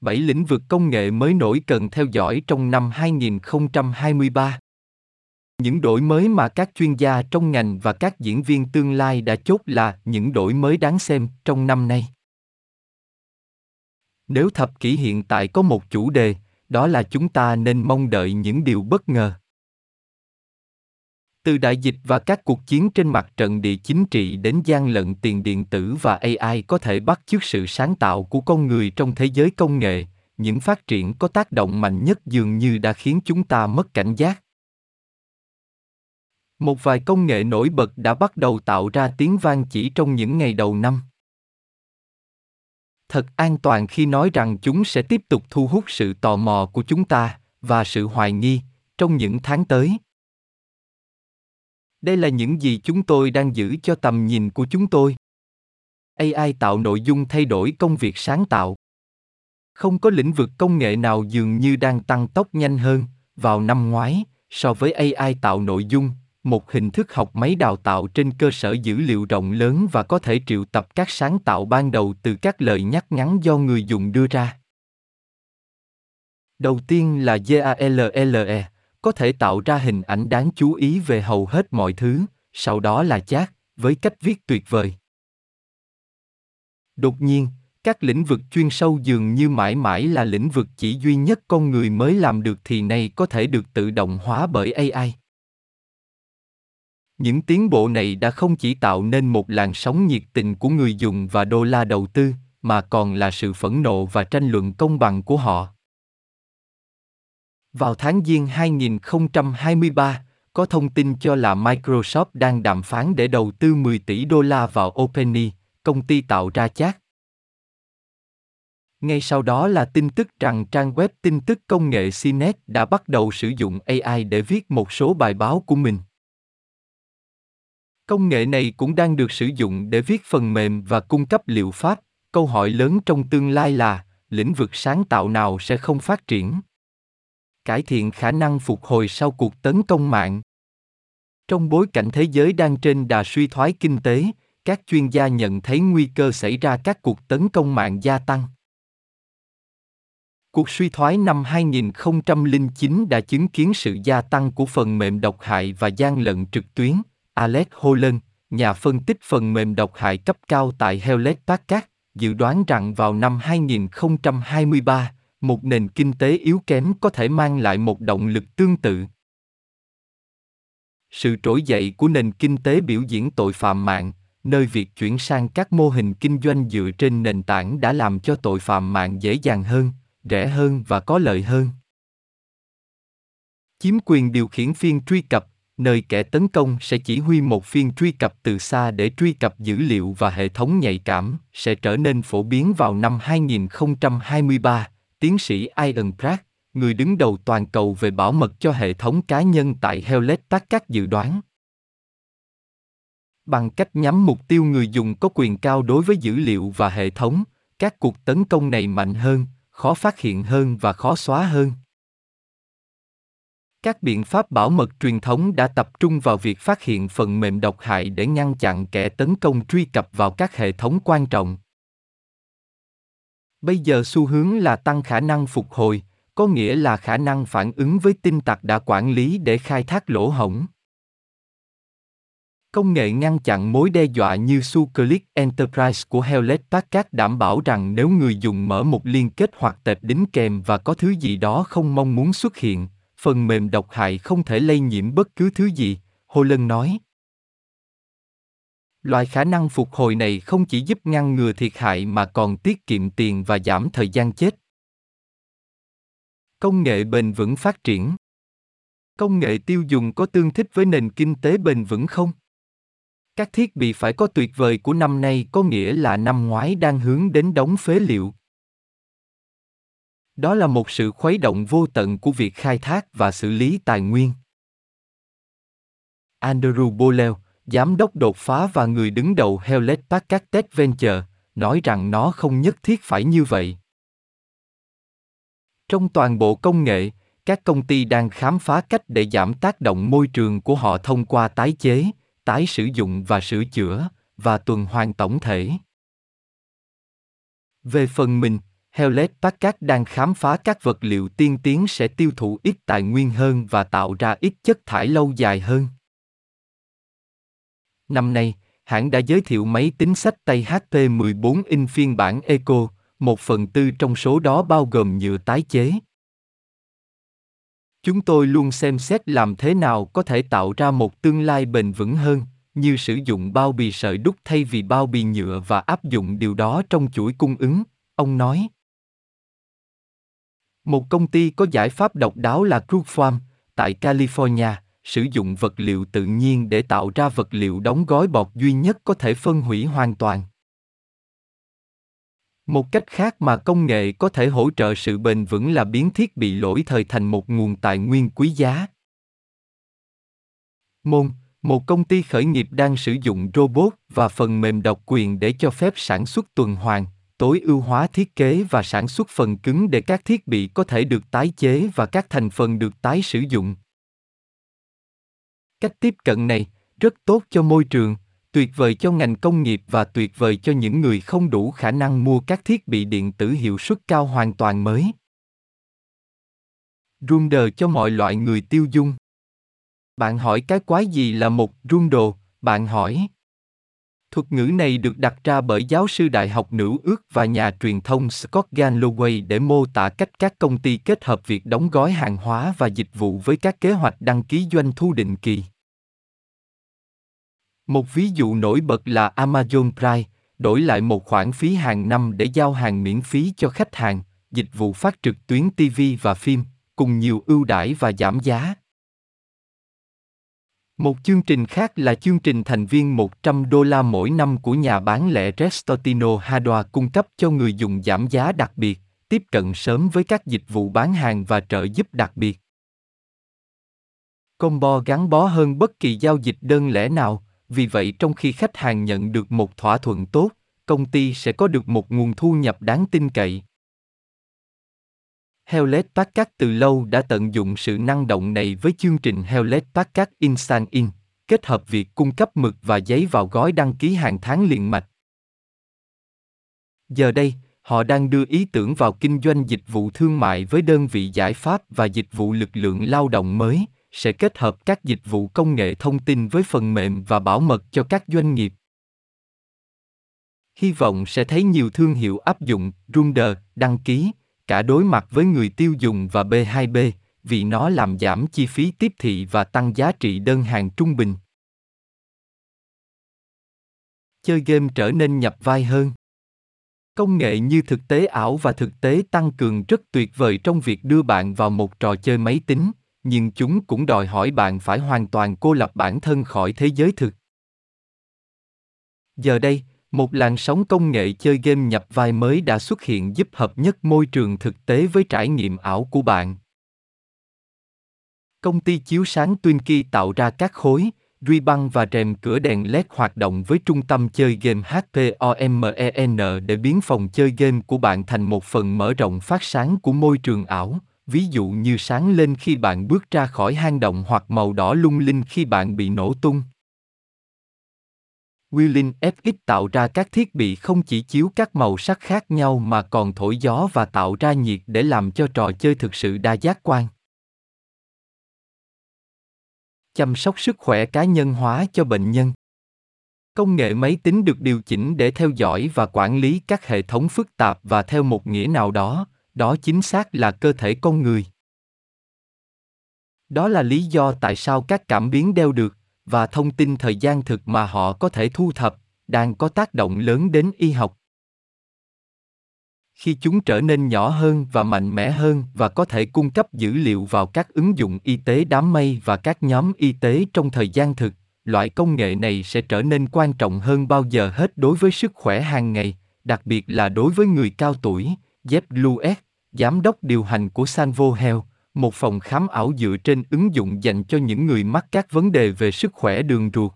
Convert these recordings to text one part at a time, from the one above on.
7 lĩnh vực công nghệ mới nổi cần theo dõi trong năm 2023. Những đổi mới mà các chuyên gia trong ngành và các diễn viên tương lai đã chốt là những đổi mới đáng xem trong năm nay. Nếu thập kỷ hiện tại có một chủ đề, đó là chúng ta nên mong đợi những điều bất ngờ. Từ đại dịch và các cuộc chiến trên mặt trận địa chính trị đến gian lận tiền điện tử và AI có thể bắt chước sự sáng tạo của con người trong thế giới công nghệ, những phát triển có tác động mạnh nhất dường như đã khiến chúng ta mất cảnh giác. Một vài công nghệ nổi bật đã bắt đầu tạo ra tiếng vang chỉ trong những ngày đầu năm. Thật an toàn khi nói rằng chúng sẽ tiếp tục thu hút sự tò mò của chúng ta và sự hoài nghi trong những tháng tới. Đây là những gì chúng tôi đang giữ cho tầm nhìn của chúng tôi. AI tạo nội dung thay đổi công việc sáng tạo. Không có lĩnh vực công nghệ nào dường như đang tăng tốc nhanh hơn vào năm ngoái so với AI tạo nội dung, một hình thức học máy đào tạo trên cơ sở dữ liệu rộng lớn và có thể triệu tập các sáng tạo ban đầu từ các lời nhắc ngắn do người dùng đưa ra. Đầu tiên là GALLE, có thể tạo ra hình ảnh đáng chú ý về hầu hết mọi thứ, sau đó là chat, với cách viết tuyệt vời. Đột nhiên, các lĩnh vực chuyên sâu dường như mãi mãi là lĩnh vực chỉ duy nhất con người mới làm được thì nay có thể được tự động hóa bởi AI. Những tiến bộ này đã không chỉ tạo nên một làn sóng nhiệt tình của người dùng và đô la đầu tư, mà còn là sự phẫn nộ và tranh luận công bằng của họ. Vào tháng Giêng 2023, có thông tin cho là Microsoft đang đàm phán để đầu tư 10 tỷ đô la vào OpenAI, công ty tạo ra chat. Ngay sau đó là tin tức rằng trang web tin tức công nghệ CNET đã bắt đầu sử dụng AI để viết một số bài báo của mình. Công nghệ này cũng đang được sử dụng để viết phần mềm và cung cấp liệu pháp. Câu hỏi lớn trong tương lai là, lĩnh vực sáng tạo nào sẽ không phát triển? Cải thiện khả năng phục hồi sau cuộc tấn công mạng. Trong bối cảnh thế giới đang trên đà suy thoái kinh tế, các chuyên gia nhận thấy nguy cơ xảy ra các cuộc tấn công mạng gia tăng. Cuộc suy thoái năm 2009 đã chứng kiến sự gia tăng của phần mềm độc hại và gian lận trực tuyến, Alex Holland, nhà phân tích phần mềm độc hại cấp cao tại Hewlett Packard, dự đoán rằng vào năm 2023, một nền kinh tế yếu kém có thể mang lại một động lực tương tự. Sự trỗi dậy của nền kinh tế biểu diễn tội phạm mạng, nơi việc chuyển sang các mô hình kinh doanh dựa trên nền tảng đã làm cho tội phạm mạng dễ dàng hơn, rẻ hơn và có lợi hơn. Chiếm quyền điều khiển phiên truy cập, nơi kẻ tấn công sẽ chỉ huy một phiên truy cập từ xa để truy cập dữ liệu và hệ thống nhạy cảm sẽ trở nên phổ biến vào năm 2023, tiến sĩ Ian Pratt, người đứng đầu toàn cầu về bảo mật cho hệ thống cá nhân tại Hewlett Packard dự đoán. Bằng cách nhắm mục tiêu người dùng có quyền cao đối với dữ liệu và hệ thống, các cuộc tấn công này mạnh hơn, khó phát hiện hơn và khó xóa hơn. Các biện pháp bảo mật truyền thống đã tập trung vào việc phát hiện phần mềm độc hại để ngăn chặn kẻ tấn công truy cập vào các hệ thống quan trọng. Bây giờ xu hướng là tăng khả năng phục hồi, có nghĩa là khả năng phản ứng với tin tặc đã quản lý để khai thác lỗ hổng. Công nghệ ngăn chặn mối đe dọa như SuClick Enterprise của Hewlett Packard đảm bảo rằng nếu người dùng mở một liên kết hoặc tệp đính kèm và có thứ gì đó không mong muốn xuất hiện, phần mềm độc hại không thể lây nhiễm bất cứ thứ gì, Holland nói. Loại khả năng phục hồi này không chỉ giúp ngăn ngừa thiệt hại mà còn tiết kiệm tiền và giảm thời gian chết. Công nghệ bền vững phát triển. Công nghệ tiêu dùng có tương thích với nền kinh tế bền vững không? Các thiết bị phải có tuyệt vời của năm nay có nghĩa là năm ngoái đang hướng đến đóng phế liệu. Đó là một sự khuấy động vô tận của việc khai thác và xử lý tài nguyên. Andrew Bolel, giám đốc đột phá và người đứng đầu Hewlett Packard Tech Venture, nói rằng nó không nhất thiết phải như vậy. Trong toàn bộ công nghệ, các công ty đang khám phá cách để giảm tác động môi trường của họ thông qua tái chế, tái sử dụng và sửa chữa và tuần hoàn tổng thể. Về phần mình, Hewlett Packard đang khám phá các vật liệu tiên tiến sẽ tiêu thụ ít tài nguyên hơn và tạo ra ít chất thải lâu dài hơn. Năm nay, hãng đã giới thiệu máy tính sách tay HP 14 in phiên bản Eco, một phần tư trong số đó bao gồm nhựa tái chế. Chúng tôi luôn xem xét làm thế nào có thể tạo ra một tương lai bền vững hơn, như sử dụng bao bì sợi đúc thay vì bao bì nhựa và áp dụng điều đó trong chuỗi cung ứng, ông nói. Một công ty có giải pháp độc đáo là Crook Farm, tại California, sử dụng vật liệu tự nhiên để tạo ra vật liệu đóng gói bọt duy nhất có thể phân hủy hoàn toàn. Một cách khác mà công nghệ có thể hỗ trợ sự bền vững là biến thiết bị lỗi thời thành một nguồn tài nguyên quý giá. Môn, một công ty khởi nghiệp đang sử dụng robot và phần mềm độc quyền để cho phép sản xuất tuần hoàn, tối ưu hóa thiết kế và sản xuất phần cứng để các thiết bị có thể được tái chế và các thành phần được tái sử dụng. Cách tiếp cận này rất tốt cho môi trường, tuyệt vời cho ngành công nghiệp và tuyệt vời cho những người không đủ khả năng mua các thiết bị điện tử hiệu suất cao hoàn toàn mới. Runder cho mọi loại người tiêu dùng. Bạn hỏi cái quái gì là một rundo, bạn hỏi. Thuật ngữ này được đặt ra bởi giáo sư đại học nữ ước và nhà truyền thông Scott Galloway để mô tả cách các công ty kết hợp việc đóng gói hàng hóa và dịch vụ với các kế hoạch đăng ký doanh thu định kỳ. Một ví dụ nổi bật là Amazon Prime, đổi lại một khoản phí hàng năm để giao hàng miễn phí cho khách hàng, dịch vụ phát trực tuyến TV và phim, cùng nhiều ưu đãi và giảm giá. Một chương trình khác là chương trình thành viên 100 đô la mỗi năm của nhà bán lẻ Restotino Hadoa cung cấp cho người dùng giảm giá đặc biệt, tiếp cận sớm với các dịch vụ bán hàng và trợ giúp đặc biệt. Combo gắn bó hơn bất kỳ giao dịch đơn lẻ nào, vì vậy trong khi khách hàng nhận được một thỏa thuận tốt, công ty sẽ có được một nguồn thu nhập đáng tin cậy. Hewlett Packard từ lâu đã tận dụng sự năng động này với chương trình Hewlett Packard Instant In, kết hợp việc cung cấp mực và giấy vào gói đăng ký hàng tháng liền mạch. Giờ đây, họ đang đưa ý tưởng vào kinh doanh dịch vụ thương mại với đơn vị giải pháp và dịch vụ lực lượng lao động mới, sẽ kết hợp các dịch vụ công nghệ thông tin với phần mềm và bảo mật cho các doanh nghiệp. Hy vọng sẽ thấy nhiều thương hiệu áp dụng Runder đăng ký, cả đối mặt với người tiêu dùng và B2B, vì nó làm giảm chi phí tiếp thị và tăng giá trị đơn hàng trung bình. Chơi game trở nên nhập vai hơn. Công nghệ như thực tế ảo và thực tế tăng cường rất tuyệt vời trong việc đưa bạn vào một trò chơi máy tính, nhưng chúng cũng đòi hỏi bạn phải hoàn toàn cô lập bản thân khỏi thế giới thực. Giờ đây, một làn sóng công nghệ chơi game nhập vai mới đã xuất hiện giúp hợp nhất môi trường thực tế với trải nghiệm ảo của bạn. Công ty chiếu sáng Twinkie tạo ra các khối, ruy băng và rèm cửa đèn LED hoạt động với trung tâm chơi game HPOMEN để biến phòng chơi game của bạn thành một phần mở rộng phát sáng của môi trường ảo, ví dụ như sáng lên khi bạn bước ra khỏi hang động hoặc màu đỏ lung linh khi bạn bị nổ tung. Willin FX tạo ra các thiết bị không chỉ chiếu các màu sắc khác nhau mà còn thổi gió và tạo ra nhiệt để làm cho trò chơi thực sự đa giác quan. Chăm sóc sức khỏe cá nhân hóa cho bệnh nhân. Công nghệ máy tính được điều chỉnh để theo dõi và quản lý các hệ thống phức tạp và theo một nghĩa nào đó, đó chính xác là cơ thể con người. Đó là lý do tại sao các cảm biến đeo được và thông tin thời gian thực mà họ có thể thu thập đang có tác động lớn đến y học khi chúng trở nên nhỏ hơn và mạnh mẽ hơn và có thể cung cấp dữ liệu vào các ứng dụng y tế đám mây và các nhóm y tế trong thời gian thực, loại công nghệ này sẽ trở nên quan trọng hơn bao giờ hết đối với sức khỏe hàng ngày, đặc biệt là đối với người cao tuổi, jeff lewis giám đốc điều hành của sanvo health một phòng khám ảo dựa trên ứng dụng dành cho những người mắc các vấn đề về sức khỏe đường ruột.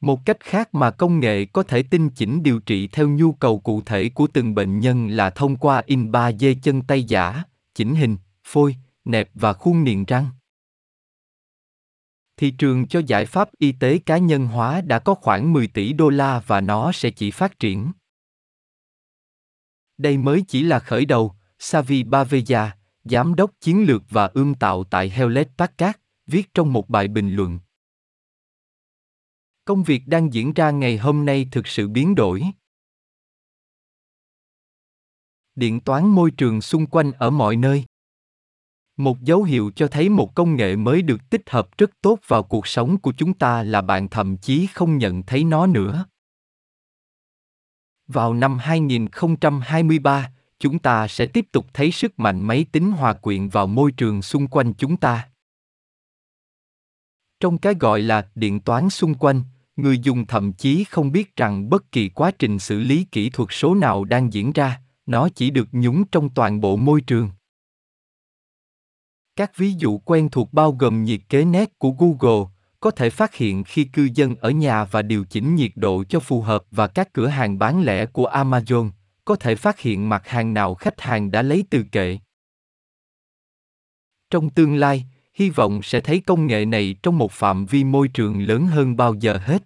Một cách khác mà công nghệ có thể tinh chỉnh điều trị theo nhu cầu cụ thể của từng bệnh nhân là thông qua in 3D chân tay giả, chỉnh hình, phôi, nẹp và khuôn niềng răng. Thị trường cho giải pháp y tế cá nhân hóa đã có khoảng 10 tỷ đô la và nó sẽ chỉ phát triển. Đây mới chỉ là khởi đầu, Savi Baveja, giám đốc chiến lược và ươm tạo tại Hewlett Packard, viết trong một bài bình luận. Công việc đang diễn ra ngày hôm nay thực sự biến đổi. Điện toán môi trường xung quanh ở mọi nơi. Một dấu hiệu cho thấy một công nghệ mới được tích hợp rất tốt vào cuộc sống của chúng ta là bạn thậm chí không nhận thấy nó nữa. Vào năm 2023, chúng ta sẽ tiếp tục thấy sức mạnh máy tính hòa quyện vào môi trường xung quanh chúng ta. Trong cái gọi là điện toán xung quanh, người dùng thậm chí không biết rằng bất kỳ quá trình xử lý kỹ thuật số nào đang diễn ra, nó chỉ được nhúng trong toàn bộ môi trường. Các ví dụ quen thuộc bao gồm nhiệt kế nét của Google, có thể phát hiện khi cư dân ở nhà và điều chỉnh nhiệt độ cho phù hợp và các cửa hàng bán lẻ của Amazon có thể phát hiện mặt hàng nào khách hàng đã lấy từ kệ. Trong tương lai, hy vọng sẽ thấy công nghệ này trong một phạm vi môi trường lớn hơn bao giờ hết.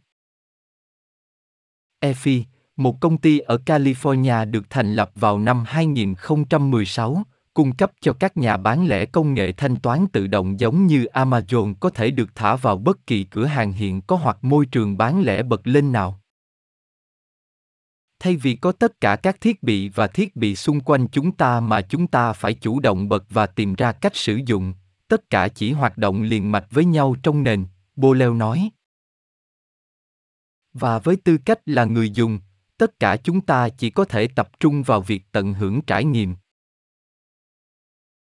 EFI, một công ty ở California được thành lập vào năm 2016, cung cấp cho các nhà bán lẻ công nghệ thanh toán tự động giống như Amazon có thể được thả vào bất kỳ cửa hàng hiện có hoặc môi trường bán lẻ bật lên nào. Thay vì có tất cả các thiết bị và thiết bị xung quanh chúng ta mà chúng ta phải chủ động bật và tìm ra cách sử dụng, tất cả chỉ hoạt động liền mạch với nhau trong nền, Boleo nói. Và với tư cách là người dùng, tất cả chúng ta chỉ có thể tập trung vào việc tận hưởng trải nghiệm,